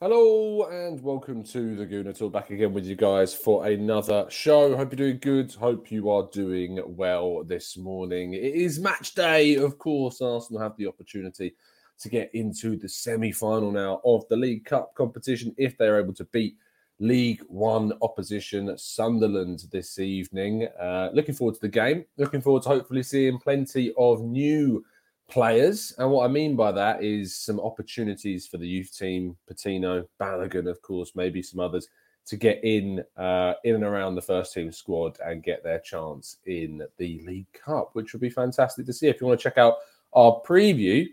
Hello and welcome to the Gooner Talk. Back again with you guys for another show. Hope you're doing good. Hope you are doing well this morning. It is match day, of course. Arsenal have the opportunity to get into the semi-final now of the League Cup competition if they're able to beat League One opposition Sunderland this evening. Uh, looking forward to the game. Looking forward to hopefully seeing plenty of new players. And what I mean by that is some opportunities for the youth team, Patino, Balogun, of course, maybe some others, to get in uh, in and around the first team squad and get their chance in the League Cup, which would be fantastic to see. If you want to check out our preview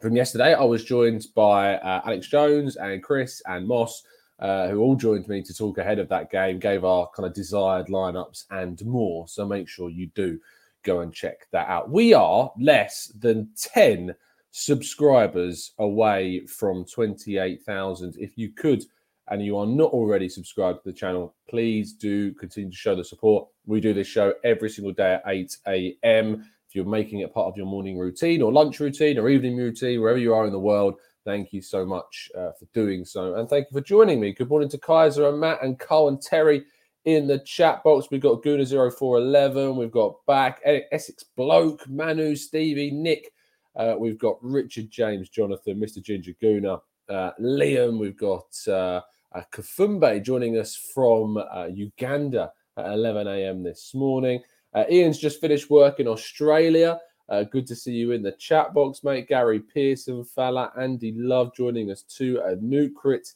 from yesterday, I was joined by uh, Alex Jones and Chris and Moss. Uh, who all joined me to talk ahead of that game, gave our kind of desired lineups and more. So make sure you do go and check that out. We are less than 10 subscribers away from 28,000. If you could and you are not already subscribed to the channel, please do continue to show the support. We do this show every single day at 8 a.m. If you're making it part of your morning routine or lunch routine or evening routine, wherever you are in the world, thank you so much uh, for doing so. And thank you for joining me. Good morning to Kaiser and Matt and Carl and Terry in the chat box. We've got Guna0411. We've got back Essex Bloke, Manu, Stevie, Nick. Uh, we've got Richard James, Jonathan, Mr. Ginger Guna, uh, Liam. We've got uh, uh, Kafumbe joining us from uh, Uganda at 11 a.m. this morning. Uh, Ian's just finished work in Australia. Uh, good to see you in the chat box, mate. Gary Pearson, fella, Andy Love joining us too. Uh, Nukrit.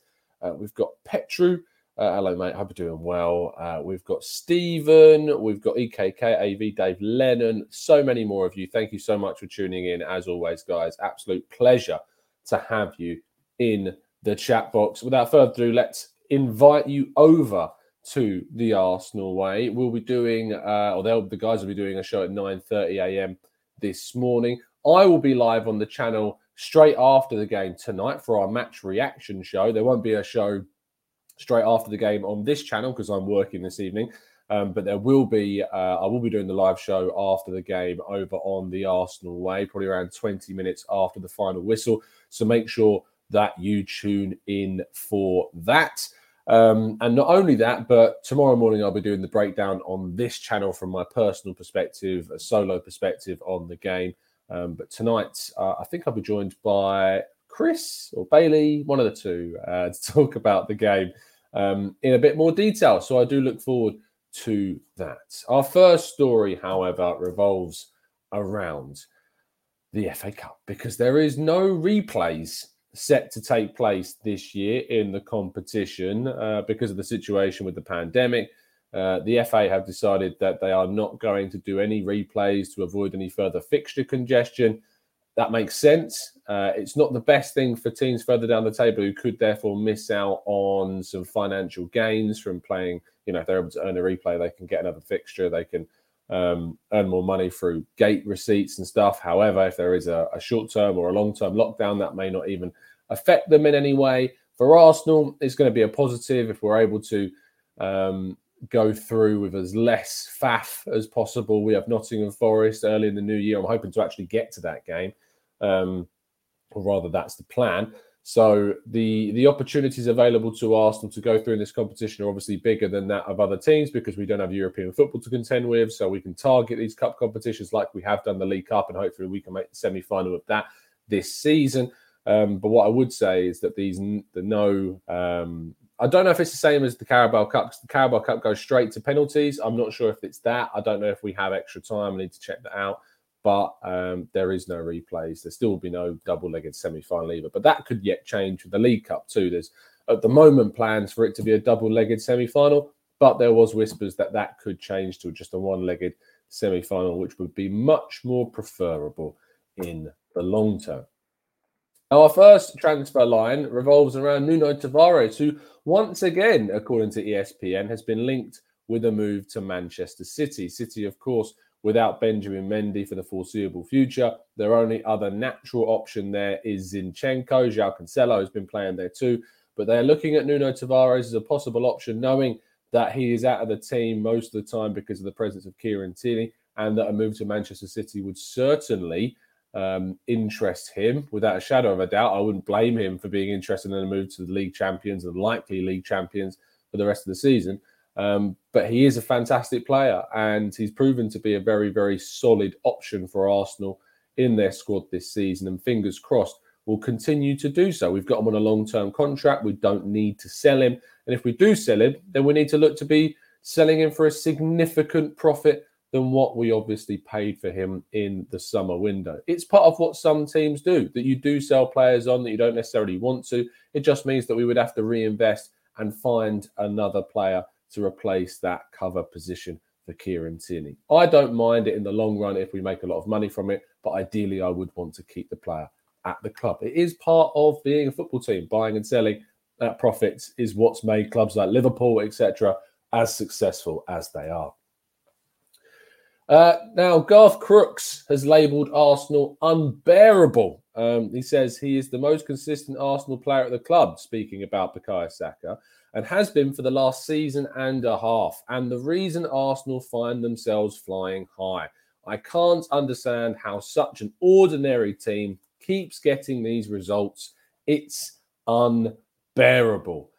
We've got Petru. Uh, hello, mate. Hope you're doing well. Uh, we've got Stephen. We've got E EKK, AV, Dave Lennon. So many more of you. Thank you so much for tuning in. As always, guys, absolute pleasure to have you in the chat box. Without further ado, let's invite you over to the Arsenal way. We'll be doing, uh, or they'll, the guys will be doing a show at 9:30 a.m. this morning. I will be live on the channel straight after the game tonight for our match reaction show. There won't be a show straight after the game on this channel because I'm working this evening. Um, but there will be, uh, I will be doing the live show after the game over on the Arsenal way, probably around 20 minutes after the final whistle. So make sure that you tune in for that. Um, and not only that, but tomorrow morning I'll be doing the breakdown on this channel from my personal perspective, a solo perspective on the game. Um, but tonight, uh, I think I'll be joined by Chris or Bailey, one of the two, uh, to talk about the game um, in a bit more detail. So I do look forward to that. Our first story, however, revolves around the FA Cup because there is no replays set to take place this year in the competition uh, because of the situation with the pandemic. Uh, the FA have decided that they are not going to do any replays to avoid any further fixture congestion. That makes sense. Uh, it's not the best thing for teams further down the table who could therefore miss out on some financial gains from playing. You know, if they're able to earn a replay, they can get another fixture. They can um, earn more money through gate receipts and stuff. However, if there is a, a short term or a long term lockdown, that may not even affect them in any way. For Arsenal, it's going to be a positive if we're able to um, go through with as less faff as possible. We have Nottingham Forest early in the new year. I'm hoping to actually get to that game, um, or rather, that's the plan. So the the opportunities available to Arsenal to go through in this competition are obviously bigger than that of other teams because we don't have European football to contend with. So we can target these cup competitions like we have done the League Cup, and hopefully we can make the semi final of that this season. Um, but what I would say is that these the no um, I don't know if it's the same as the Carabao Cup the Carabao Cup goes straight to penalties. I'm not sure if it's that. I don't know if we have extra time. I need to check that out but um, there is no replays. There still will be no double-legged semi-final either. But that could yet change with the League Cup too. There's at the moment plans for it to be a double-legged semi-final, but there was whispers that that could change to just a one-legged semi-final, which would be much more preferable in the long term. Our first transfer line revolves around Nuno Tavares, who once again, according to ESPN, has been linked with a move to Manchester City. City, of course, without Benjamin Mendy for the foreseeable future. Their only other natural option there is Zinchenko. João Cancelo has been playing there too. But they're looking at Nuno Tavares as a possible option, knowing that he is out of the team most of the time because of the presence of Kieran Tierney, and that a move to Manchester City would certainly um, interest him without a shadow of a doubt. I wouldn't blame him for being interested in a move to the league champions and likely league champions for the rest of the season. Um, but he is a fantastic player and he's proven to be a very, very solid option for Arsenal in their squad this season. And fingers crossed, will continue to do so. We've got him on a long term contract. We don't need to sell him. And if we do sell him, then we need to look to be selling him for a significant profit than what we obviously paid for him in the summer window. It's part of what some teams do that you do sell players on that you don't necessarily want to. It just means that we would have to reinvest and find another player to replace that cover position for Kieran Tierney. I don't mind it in the long run if we make a lot of money from it, but ideally I would want to keep the player at the club. It is part of being a football team, buying and selling at profits is what's made clubs like Liverpool, etc., as successful as they are. Uh, now, Garth Crooks has labelled Arsenal unbearable. Um, he says he is the most consistent Arsenal player at the club, speaking about Bukayo Saka and has been for the last season and a half. And the reason Arsenal find themselves flying high. I can't understand how such an ordinary team keeps getting these results. It's unbearable.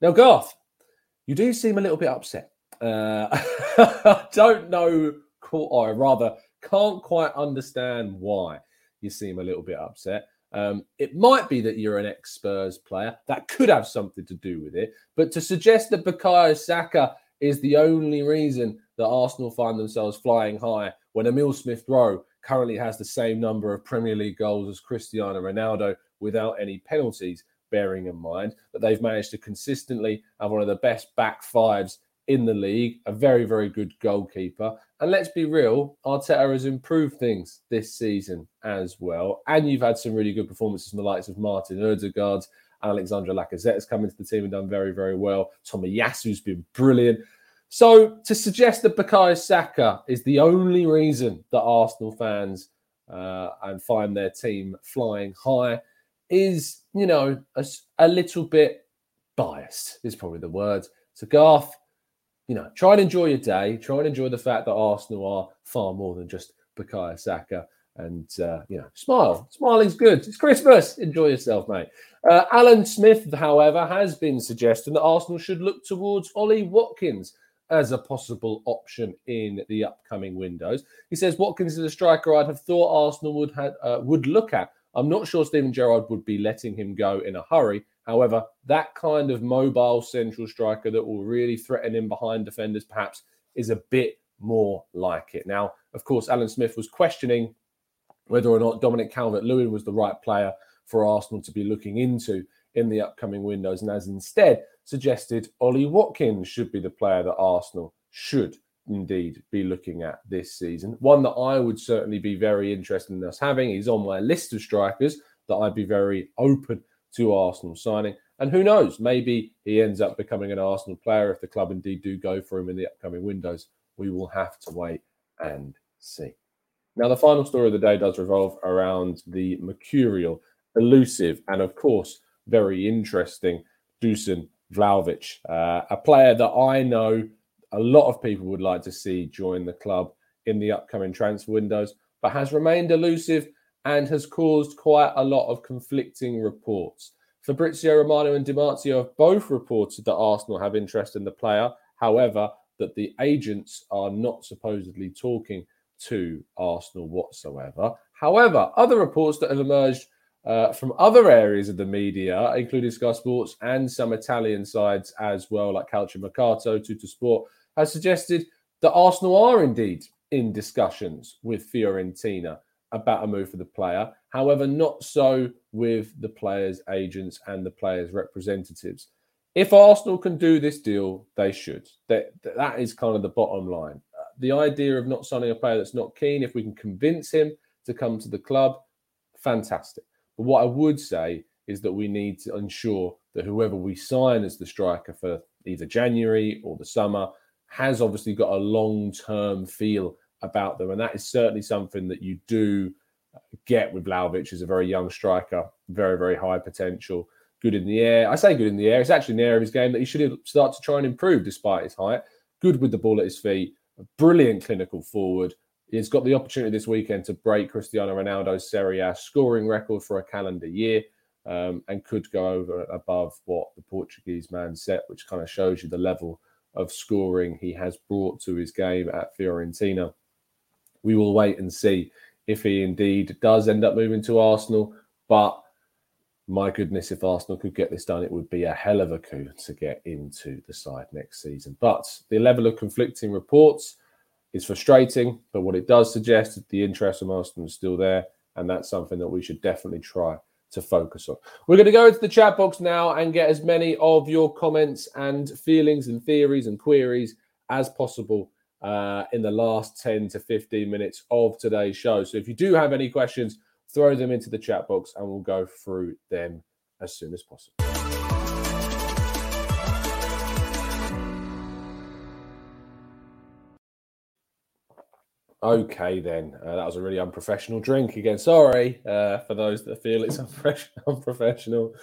Now, Garth, you do seem a little bit upset. Uh, I don't know, or rather, can't quite understand why you seem a little bit upset. Um, it might be that you're an ex Spurs player. That could have something to do with it. But to suggest that Bukayo Saka is the only reason that Arsenal find themselves flying high when Emile Smith Rowe currently has the same number of Premier League goals as Cristiano Ronaldo without any penalties, bearing in mind that they've managed to consistently have one of the best back fives in the league, a very, very good goalkeeper. And let's be real, Arteta has improved things this season as well. And you've had some really good performances from the likes of Martin Odegaard, Alexandre Lacazette has come into the team and done very, very well. Tomiyasu's been brilliant. So to suggest that Bukayo Saka is the only reason that Arsenal fans uh, and find their team flying high is, you know, a, a little bit biased, is probably the word. So Garth, you know, try and enjoy your day. Try and enjoy the fact that Arsenal are far more than just Bukayo Saka. And, uh, you know, smile. Smiling's good. It's Christmas. Enjoy yourself, mate. Uh, Alan Smith, however, has been suggesting that Arsenal should look towards Ollie Watkins as a possible option in the upcoming windows. He says Watkins is a striker I'd have thought Arsenal would have, uh, would look at. I'm not sure Steven Gerrard would be letting him go in a hurry, However, that kind of mobile central striker that will really threaten in behind defenders perhaps is a bit more like it. Now, of course, Alan Smith was questioning whether or not Dominic Calvert Lewin was the right player for Arsenal to be looking into in the upcoming windows, and has instead suggested Ollie Watkins should be the player that Arsenal should indeed be looking at this season. One that I would certainly be very interested in us having. He's on my list of strikers that I'd be very open to Arsenal signing. And who knows, maybe he ends up becoming an Arsenal player if the club indeed do go for him in the upcoming windows. We will have to wait and see. Now, the final story of the day does revolve around the mercurial, elusive, and of course, very interesting Dusan Vlahovic, uh, a player that I know a lot of people would like to see join the club in the upcoming transfer windows, but has remained elusive and has caused quite a lot of conflicting reports. Fabrizio Romano and Di Marzio have both reported that Arsenal have interest in the player. However, that the agents are not supposedly talking to Arsenal whatsoever. However, other reports that have emerged uh, from other areas of the media, including Sky Sports and some Italian sides as well, like Calciomercato, Tuttosport, has suggested that Arsenal are indeed in discussions with Fiorentina a move for the player. However, not so with the players' agents and the players' representatives. If Arsenal can do this deal, they should. That, that is kind of the bottom line. Uh, the idea of not signing a player that's not keen, if we can convince him to come to the club, fantastic. But what I would say is that we need to ensure that whoever we sign as the striker for either January or the summer has obviously got a long term feel about them. And that is certainly something that you do get with Vlahovic as a very young striker, very, very high potential, good in the air. I say good in the air. It's actually an area of his game that he should start to try and improve despite his height. Good with the ball at his feet, brilliant clinical forward. He's got the opportunity this weekend to break Cristiano Ronaldo's Serie A scoring record for a calendar year um, and could go over above what the Portuguese man set, which kind of shows you the level of scoring he has brought to his game at Fiorentina we will wait and see if he indeed does end up moving to Arsenal. But my goodness, if Arsenal could get this done, it would be a hell of a coup to get into the side next season. But the level of conflicting reports is frustrating. But what it does suggest is the interest of Arsenal is still there. And that's something that we should definitely try to focus on. We're going to go into the chat box now and get as many of your comments and feelings and theories and queries as possible uh, in the last 10 to 15 minutes of today's show. So if you do have any questions, throw them into the chat box and we'll go through them as soon as possible. Okay, then. Uh, that was a really unprofessional drink again. Sorry uh, for those that feel it's unprofessional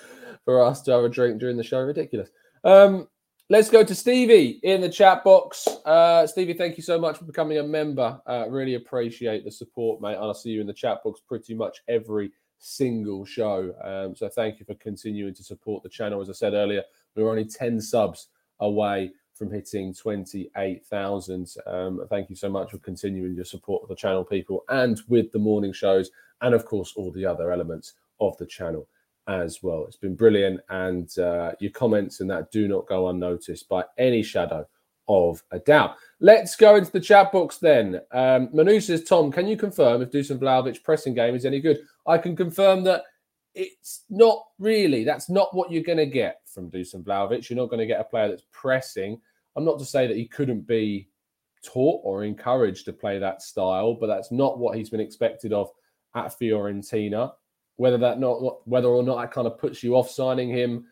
for us to have a drink during the show. Ridiculous. Um, Let's go to Stevie in the chat box. Uh, Stevie, thank you so much for becoming a member. Uh, really appreciate the support, mate. I'll see you in the chat box pretty much every single show. Um, so thank you for continuing to support the channel. As I said earlier, we are only 10 subs away from hitting 28,000. Um, thank you so much for continuing your support of the channel, people, and with the morning shows, and of course, all the other elements of the channel as well. It's been brilliant, and uh, your comments and that do not go unnoticed by any shadow of a doubt. Let's go into the chat box then. Um, Manu says, Tom, can you confirm if Dusan Vlahovic pressing game is any good? I can confirm that it's not really. That's not what you're going to get from Dusan Vlahovic. You're not going to get a player that's pressing. I'm not to say that he couldn't be taught or encouraged to play that style, but that's not what he's been expected of at Fiorentina. Whether that not whether or not that kind of puts you off signing him,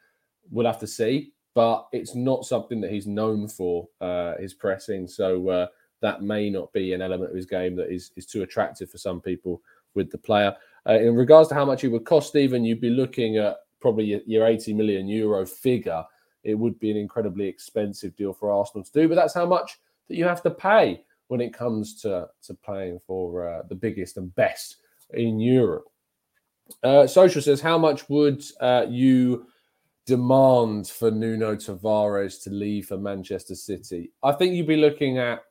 we'll have to see. But it's not something that he's known for uh, his pressing, so uh, that may not be an element of his game that is is too attractive for some people with the player. Uh, in regards to how much he would cost, Stephen, you'd be looking at probably your, your 80 million euro figure. It would be an incredibly expensive deal for Arsenal to do, but that's how much that you have to pay when it comes to to playing for uh, the biggest and best in Europe. Uh, Social says, how much would uh, you demand for Nuno Tavares to leave for Manchester City? I think you'd be looking at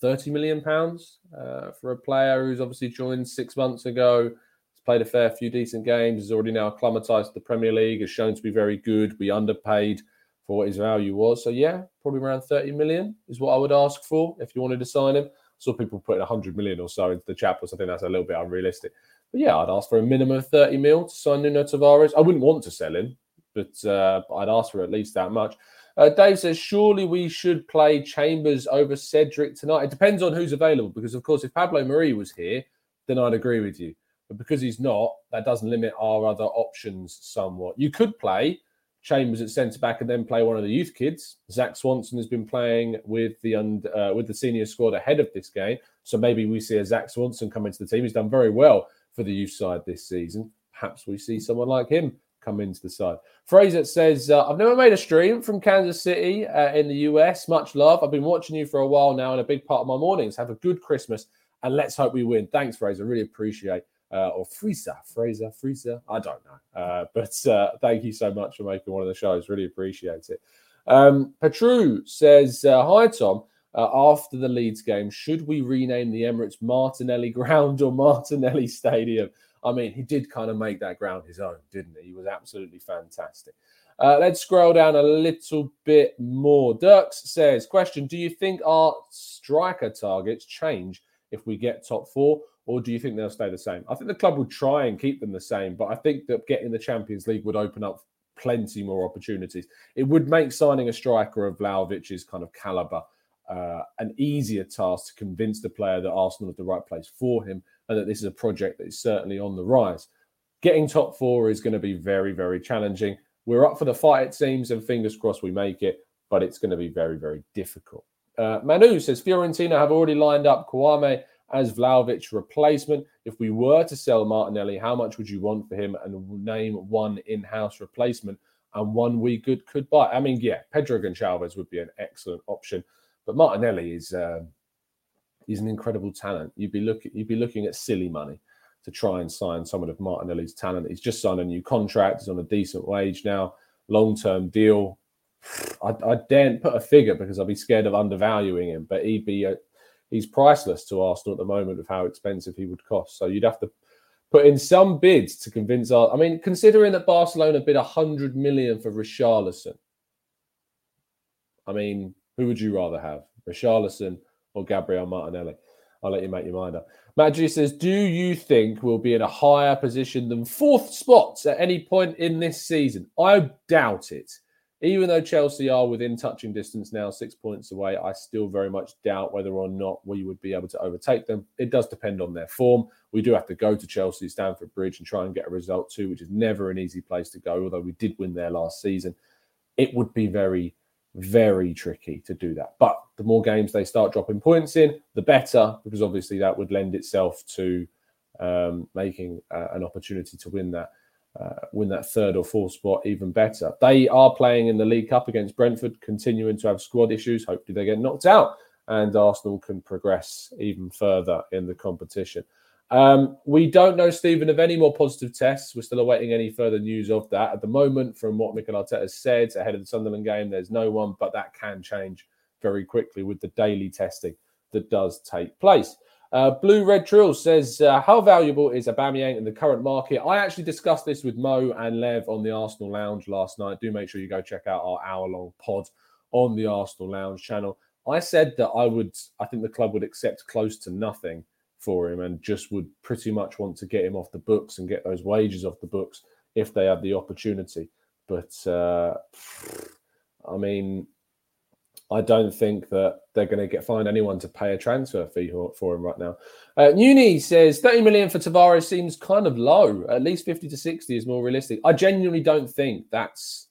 30 million pounds uh, for a player who's obviously joined six months ago. Has played a fair few decent games. Is already now acclimatized to the Premier League. Has shown to be very good. We underpaid for what his value was. So yeah, probably around 30 million is what I would ask for if you wanted to sign him. saw people putting 100 million or so into the but I think that's a little bit unrealistic. But yeah, I'd ask for a minimum of 30 mil to sign Nuno Tavares. I wouldn't want to sell him, but uh, I'd ask for at least that much. Uh, Dave says, surely we should play Chambers over Cedric tonight. It depends on who's available, because of course, if Pablo Mari was here, then I'd agree with you. But because he's not, that doesn't limit our other options somewhat. You could play Chambers at centre back and then play one of the youth kids. Zach Swanson has been playing with the uh, with the senior squad ahead of this game, so maybe we see a Zach Swanson come into the team. He's done very well for the youth side this season. Perhaps we see someone like him come into the side. Fraser says, uh, I've never made a stream from Kansas City uh, in the US. Much love. I've been watching you for a while now, and a big part of my mornings. Have a good Christmas, and let's hope we win. Thanks, Fraser. Really appreciate uh, or Fraser, Fraser, Fraser. I don't know. Uh, but uh, thank you so much for making one of the shows. Really appreciate it. Um, Petru says, uh, Hi, Tom. Uh, after the Leeds game, should we rename the Emirates Martinelli Ground or Martinelli Stadium? I mean, he did kind of make that ground his own, didn't he? He was absolutely fantastic. Uh, let's scroll down a little bit more. Dirks says, Question Do you think our striker targets change if we get top four? or do you think they'll stay the same? I think the club will try and keep them the same, but I think that getting the Champions League would open up plenty more opportunities. It would make signing a striker of Vlahovic's kind of caliber uh, an easier task to convince the player that Arsenal is the right place for him and that this is a project that is certainly on the rise. Getting top four is going to be very, very challenging. We're up for the fight, it seems, and fingers crossed we make it, but it's going to be very, very difficult. Uh, Manu says Fiorentina have already lined up Kouamé as Vlahovic replacement. If we were to sell Martinelli, how much would you want for him? And name one in-house replacement and one we could could buy. I mean, yeah, Pedro Goncalves would be an excellent option, but Martinelli is um, he's an incredible talent. You'd be looking you'd be looking at silly money to try and sign someone of Martinelli's talent. He's just signed a new contract. He's on a decent wage now, long term deal. I, I daren't put a figure because I'd be scared of undervaluing him, but he'd be a, he's priceless to Arsenal at the moment with how expensive he would cost. So you'd have to put in some bids to convince us. I mean, considering that Barcelona bid hundred million for Richarlison, I mean, who would you rather have, Richarlison or Gabriel Martinelli? I'll let you make your mind up. G says, Do you think we'll be in a higher position than fourth spots at any point in this season? I doubt it even though Chelsea are within touching distance now, six points away, I still very much doubt whether or not we would be able to overtake them. It does depend on their form. We do have to go to Chelsea, Stamford Bridge, and try and get a result too, which is never an easy place to go, although we did win there last season. It would be very, very tricky to do that. But the more games they start dropping points in, the better, because obviously that would lend itself to um, making uh, an opportunity to win that uh, win that third or fourth spot even better. They are playing in the League Cup against Brentford, continuing to have squad issues. Hopefully, they get knocked out and Arsenal can progress even further in the competition. Um, we don't know, Stephen, of any more positive tests. We're still awaiting any further news of that. At the moment, from what Mikel Arteta said ahead of the Sunderland game, there's no one, but that can change very quickly with the daily testing that does take place. Uh, Blue Red Trill says, uh, How valuable is Aubameyang in the current market? I actually discussed this with Mo and Lev on the Arsenal Lounge last night. Do make sure you go check out our hour long pod on the Arsenal Lounge channel. I said that I would, I think the club would accept close to nothing for him and just would pretty much want to get him off the books and get those wages off the books if they had the opportunity. But uh, I mean, I don't think that they're going to get find anyone to pay a transfer fee for him right now. Uh, Nuni says 30 million for Tavares seems kind of low. At least 50 to 60 is more realistic. I genuinely don't think that's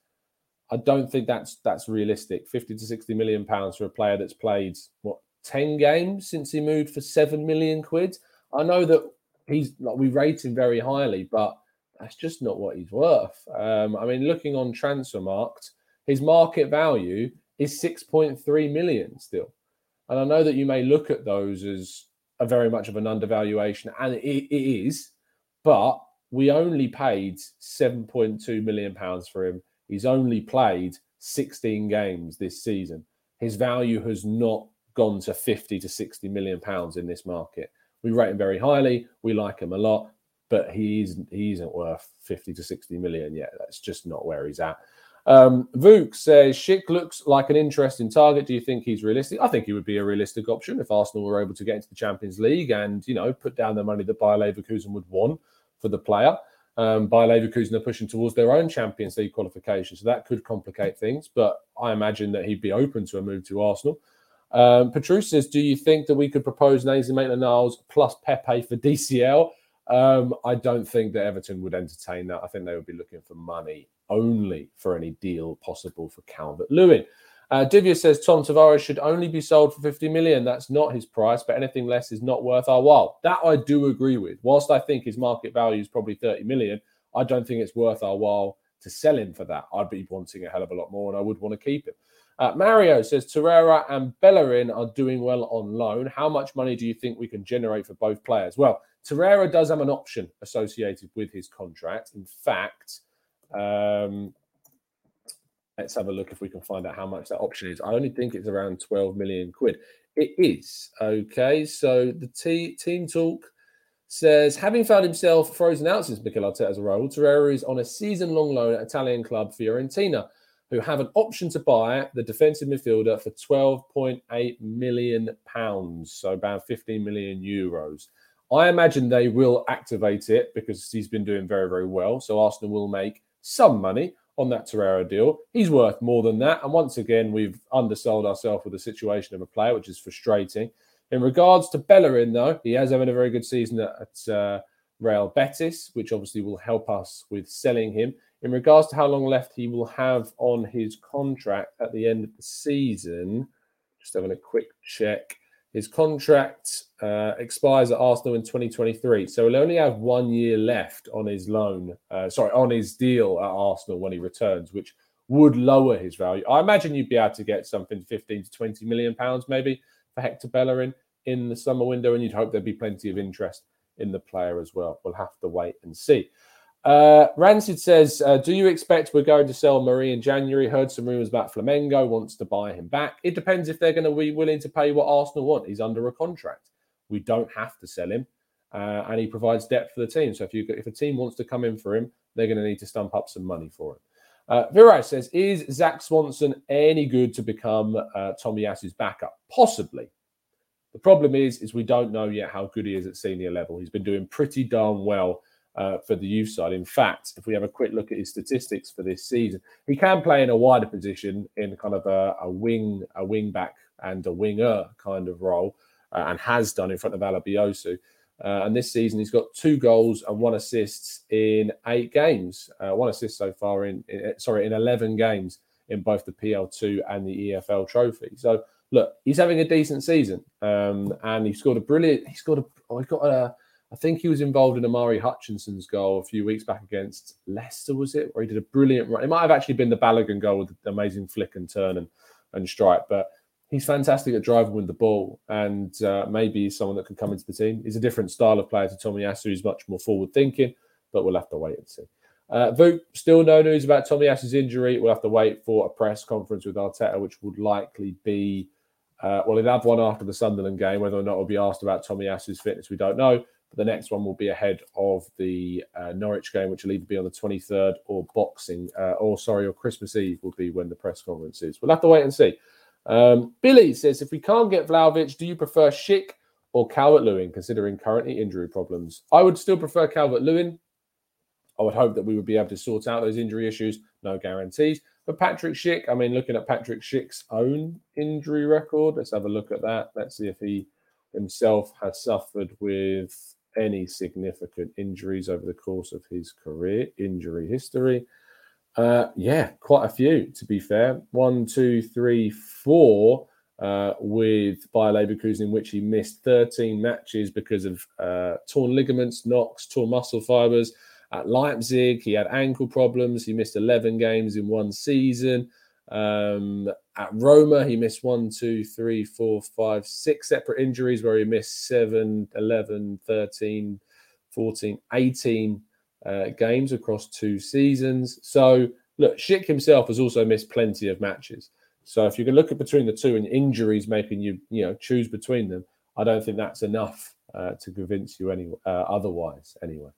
I don't think that's that's realistic. 50 to 60 million pounds for a player that's played what 10 games since he moved for 7 million quid. I know that he's like we rate him very highly, but that's just not what he's worth. Um, I mean, looking on Transfermarkt, his market value is 6.3 million still. And I know that you may look at those as a very much of an undervaluation, and it, it is, but we only paid 7.2 million pounds for him. He's only played 16 games this season. His value has not gone to 50 to 60 million pounds in this market. We rate him very highly. We like him a lot, but he's he isn't worth 50 to 60 million yet. That's just not where he's at. Um, Vuk says Schick looks like an interesting target. Do you think he's realistic? I think he would be a realistic option if Arsenal were able to get into the Champions League and you know put down the money that Bayer Leverkusen would want for the player. Um, Bayer Leverkusen are pushing towards their own Champions League qualification, so that could complicate things. But I imagine that he'd be open to a move to Arsenal. Um, says, "Do you think that we could propose Nazy Maitland-Niles plus Pepe for DCL?" Um, I don't think that Everton would entertain that. I think they would be looking for money only for any deal possible for Calvert Lewin. Uh, Divya says Tom Tavares should only be sold for 50 million. That's not his price, but anything less is not worth our while. That I do agree with. Whilst I think his market value is probably 30 million, I don't think it's worth our while to sell him for that. I'd be wanting a hell of a lot more and I would want to keep him. Uh, Mario says Torreira and Bellerin are doing well on loan. How much money do you think we can generate for both players? Well, Torreira does have an option associated with his contract. In fact, um, Let's have a look if we can find out how much that option is. I only think it's around 12 million quid. It is. Okay. So the t- team talk says, having found himself frozen out since Mikel Arteta's role, Torreira is on a season long loan at Italian club Fiorentina, who have an option to buy the defensive midfielder for 12.8 million pounds. So about 15 million euros. I imagine they will activate it because he's been doing very, very well. So Arsenal will make some money on that Torreira deal. He's worth more than that. And once again, we've undersold ourselves with the situation of a player, which is frustrating. In regards to Bellerin, though, he has having a very good season at, at uh, Real Betis, which obviously will help us with selling him. In regards to how long left he will have on his contract at the end of the season, just having a quick check. His contract uh, expires at Arsenal in 2023, so he'll only have one year left on his loan. Uh, sorry, on his deal at Arsenal when he returns, which would lower his value. I imagine you'd be able to get something 15 to 20 million pounds maybe for Hector Bellerin in the summer window, and you'd hope there'd be plenty of interest in the player as well. We'll have to wait and see. Uh, Rancid says, uh, "Do you expect we're going to sell Mari in January? Heard some rumours about Flamengo wants to buy him back. It depends if they're going to be willing to pay what Arsenal want. He's under a contract. We don't have to sell him, uh, and he provides depth for the team. So if you if a team wants to come in for him, they're going to need to stump up some money for him." Uh, says, "Is Zach Swanson any good to become uh, Tomiyasu's backup? Possibly. The problem is, is we don't know yet how good he is at senior level. He's been doing pretty darn well." Uh, for the youth side. In fact, if we have a quick look at his statistics for this season, he can play in a wider position in kind of a, a wing, a wing back and a winger kind of role, uh, and has done in front of Alebiosu. Uh, and this season, he's got two goals and one assist in eight games. Uh, one assist so far in, in, sorry in eleven games in both the PL2 and the EFL Trophy. So look, he's having a decent season, um, and he scored a brilliant. He scored a. Oh, he got a I think he was involved in Omari Hutchinson's goal a few weeks back against Leicester, was it? Where he did a brilliant run. It might have actually been the Balogun goal with the amazing flick and turn and, and strike. But he's fantastic at driving with the ball and uh, maybe someone that can come into the team. He's a different style of player to Tommy Tomiyasu. He's much more forward thinking, but we'll have to wait and see. Uh, Voot, still no news about Tommy Tomiyasu's injury. We'll have to wait for a press conference with Arteta, which would likely be, uh, well, he'll have one after the Sunderland game. Whether or not he'll be asked about Tommy Tomiyasu's fitness, we don't know. But the next one will be ahead of the uh, Norwich game, which will either be on the 23rd or Boxing, uh, or sorry, or Christmas Eve will be when the press conference is. We'll have to wait and see. Um, Billy says, if we can't get Vlahovic, do you prefer Schick or Calvert Lewin, considering currently injury problems? I would still prefer Calvert Lewin. I would hope that we would be able to sort out those injury issues. No guarantees. But Patrick Schick, I mean, looking at Patrick Schick's own injury record, let's have a look at that. Let's see if he himself has suffered with any significant injuries over the course of his career, injury history. Uh, yeah, quite a few, to be fair. One, two, three, four uh, with Bayer Leverkusen, in which he missed 13 matches because of uh, torn ligaments, knocks, torn muscle fibers. At Leipzig, he had ankle problems. He missed 11 games in one season. Um, at Roma, he missed one, two, three, four, five, six separate injuries where he missed 7, 11, 13, 14, 18 uh, games across two seasons. So, look, Schick himself has also missed plenty of matches. So, if you can look at between the two and injuries making you, you know, choose between them, I don't think that's enough uh, to convince you any uh, otherwise. Anyway,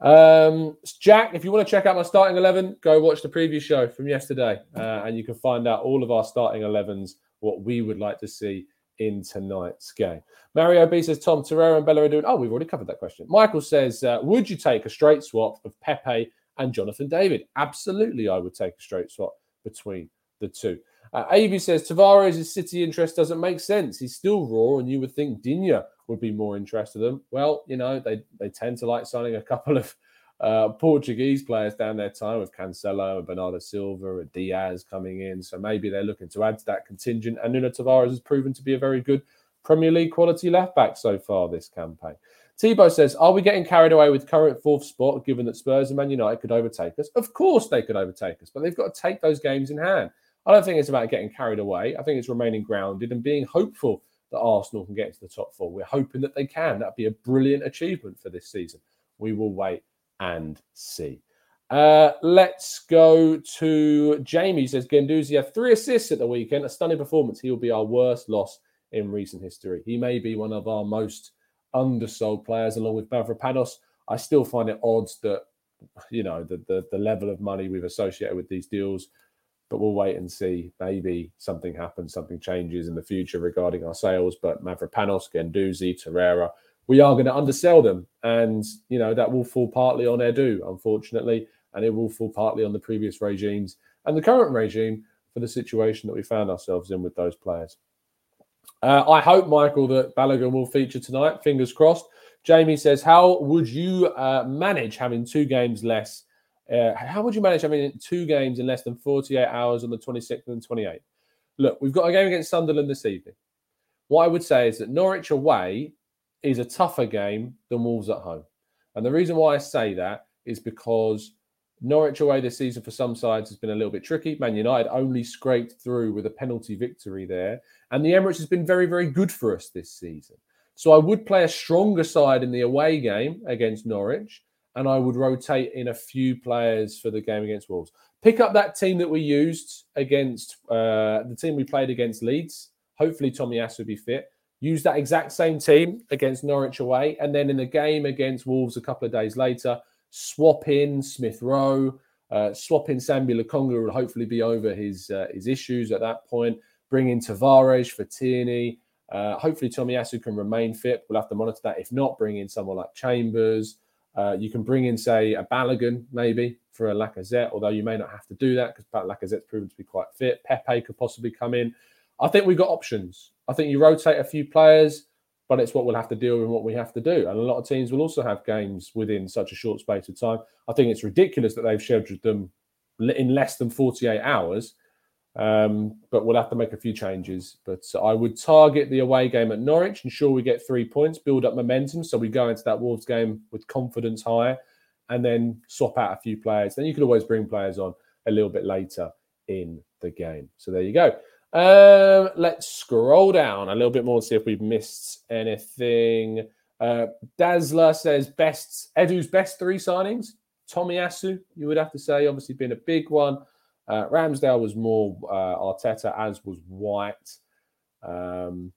um, Jack, if you want to check out my starting 11, go watch the previous show from yesterday uh, and you can find out all of our starting 11s, what we would like to see in tonight's game. Mario B says Tom Torreira and Bella are doing. Oh, we've already covered that question. Michael says, uh, Would you take a straight swap of Pepe and Jonathan David? Absolutely, I would take a straight swap between the two. Uh, Avi says Tavares' City interest doesn't make sense. He's still raw, and you would think Digne would be more interested in them. Well, you know, they they tend to like signing a couple of uh, Portuguese players down their time with Cancelo and Bernardo Silva and Dias coming in. So maybe they're looking to add to that contingent. And Nuno Tavares has proven to be a very good Premier League quality left back so far this campaign. Tebow says, Are we getting carried away with current fourth spot given that Spurs and Man United could overtake us? Of course they could overtake us, but they've got to take those games in hand. I don't think it's about getting carried away. I think it's remaining grounded and being hopeful that Arsenal can get into the top four. We're hoping that they can. That'd be a brilliant achievement for this season. We will wait and see. Uh, let's go to Jamie. He says Guendouzi had three assists at the weekend, a stunning performance. He will be our worst loss in recent history. He may be one of our most undersold players, along with Mavropanos. I still find it odd that you know the, the the level of money we've associated with these deals, but we'll wait and see. Maybe something happens, something changes in the future regarding our sales. But Mavropanos, Guendouzi, Torreira, we are going to undersell them, and you know that will fall partly on Edu, unfortunately, and it will fall partly on the previous regimes and the current regime for the situation that we found ourselves in with those players. Uh, I hope, Michael, that Balogun will feature tonight. Fingers crossed. Jamie says, How would you uh, manage having two games less? Uh, how would you manage having two games in less than 48 hours on the 26th and 28th? Look, we've got a game against Sunderland this evening. What I would say is that Norwich away is a tougher game than Wolves at home. And the reason why I say that is because Norwich away this season for some sides has been a little bit tricky. Man United only scraped through with a penalty victory there. And the Emirates has been very, very good for us this season. So I would play a stronger side in the away game against Norwich, and I would rotate in a few players for the game against Wolves. Pick up that team that we used against uh, the team we played against Leeds. Hopefully, Tomiyasu will be fit. Use that exact same team against Norwich away, and then in the game against Wolves a couple of days later, swap in Smith Rowe, uh, swap in Sambi Lokonga will hopefully be over his uh, his issues at that point. Bring in Tavares for Tierney. Uh, hopefully, Tomiyasu can remain fit. We'll have to monitor that. If not, bring in someone like Chambers. Uh, you can bring in, say, a Balogun maybe for a Lacazette, although you may not have to do that because Lacazette's proven to be quite fit. Pepe could possibly come in. I think we've got options. I think you rotate a few players but it's what we'll have to deal with and what we have to do. And a lot of teams will also have games within such a short space of time. I think it's ridiculous that they've scheduled them in less than 48 hours. Um, but we'll have to make a few changes. But I would target the away game at Norwich, ensure we get three points, build up momentum so we go into that Wolves game with confidence higher, and then swap out a few players. Then you could always bring players on a little bit later in the game. So there you go. Um, let's scroll down a little bit more and see if we've missed anything. Uh, Dazzler says best Edu's best three signings. Tomiyasu, you would have to say, obviously been a big one. Uh, Ramsdale was more uh, Arteta, as was White. Um,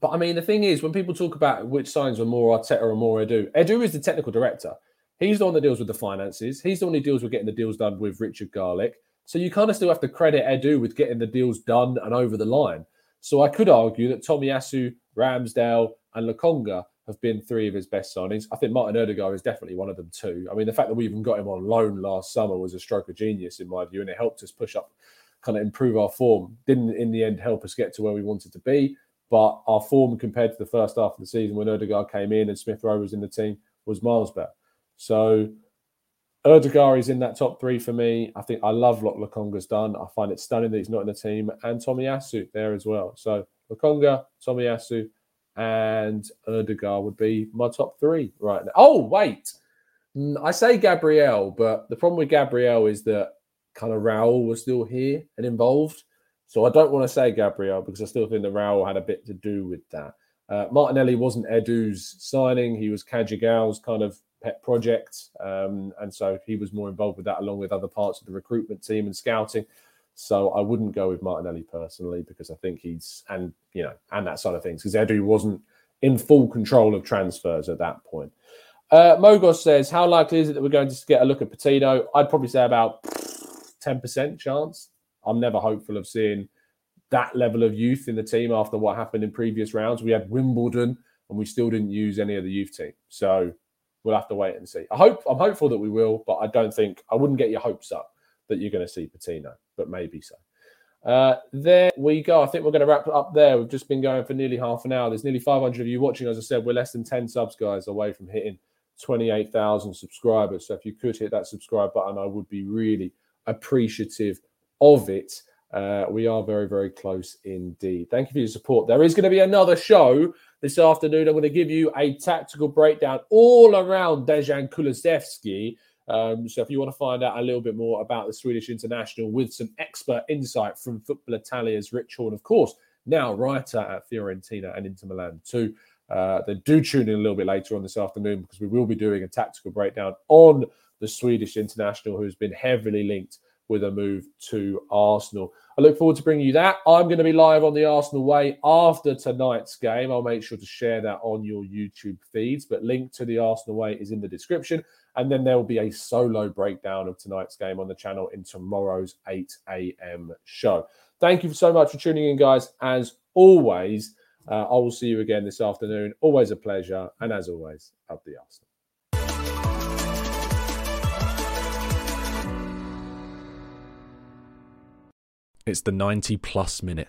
but I mean, the thing is, when people talk about which signs are more Arteta or more Edu, Edu is the technical director. He's the one that deals with the finances. He's the one who deals with getting the deals done with Richard Garlick. So you kind of still have to credit Edu with getting the deals done and over the line. So I could argue that Tomiyasu, Ramsdale, and Lokonga have been three of his best signings. I think Martin Odegaard is definitely one of them too. I mean, the fact that we even got him on loan last summer was a stroke of genius in my view, and it helped us push up, kind of improve our form. Didn't in the end help us get to where we wanted to be, but our form compared to the first half of the season when Odegaard came in and Smith Rowe was in the team was miles better. So Odegaard is in that top three for me. I think I love what Lokonga's done. I find it stunning that he's not in the team, and Tomiyasu there as well. So Lokonga, Tomiyasu, and Odegaard would be my top three right now. Oh wait, I say Gabriel, but the problem with Gabriel is that kind of Raul was still here and involved. So I don't want to say Gabriel because I still think that Raul had a bit to do with that. Uh, Martinelli wasn't Edu's signing; he was Cagigao's kind of pet project. Um, and so he was more involved with that along with other parts of the recruitment team and scouting. So I wouldn't go with Martinelli personally because I think he's and you know and that side of things because Edu wasn't in full control of transfers at that point. Uh, Mogos says, "How likely is it that we're going to get a look at Patino?" I'd probably say about ten percent chance. I'm never hopeful of seeing that level of youth in the team after what happened in previous rounds. We had Wimbledon and we still didn't use any of the youth team. So we'll have to wait and see. I hope I'm hopeful that we will, but I don't think I wouldn't get your hopes up that you're going to see Patino, but maybe so. Uh, there we go. I think we're going to wrap up there. We've just been going for nearly half an hour. There's nearly 500 of you watching. As I said, we're less than 10 subs, guys, away from hitting 28,000 subscribers. So if you could hit that subscribe button, I would be really appreciative of it. Uh, we are very, very close indeed. Thank you for your support. There is going to be another show this afternoon. I'm going to give you a tactical breakdown all around Dejan Kulusevski. Um, so if you want to find out a little bit more about the Swedish international with some expert insight from Football Italia's Rich Horn, of course, now writer at Fiorentina and Inter Milan too. Uh, then do tune in a little bit later on this afternoon because we will be doing a tactical breakdown on the Swedish international who's been heavily linked with a move to Arsenal. I look forward to bringing you that. I'm going to be live on the Arsenal way after tonight's game. I'll make sure to share that on your YouTube feeds, but link to the Arsenal way is in the description. And then there will be a solo breakdown of tonight's game on the channel in tomorrow's 8 a.m. show. Thank you so much for tuning in, guys. As always, uh, I will see you again this afternoon. Always a pleasure. And as always, up the Arsenal. It's the 90 plus minute.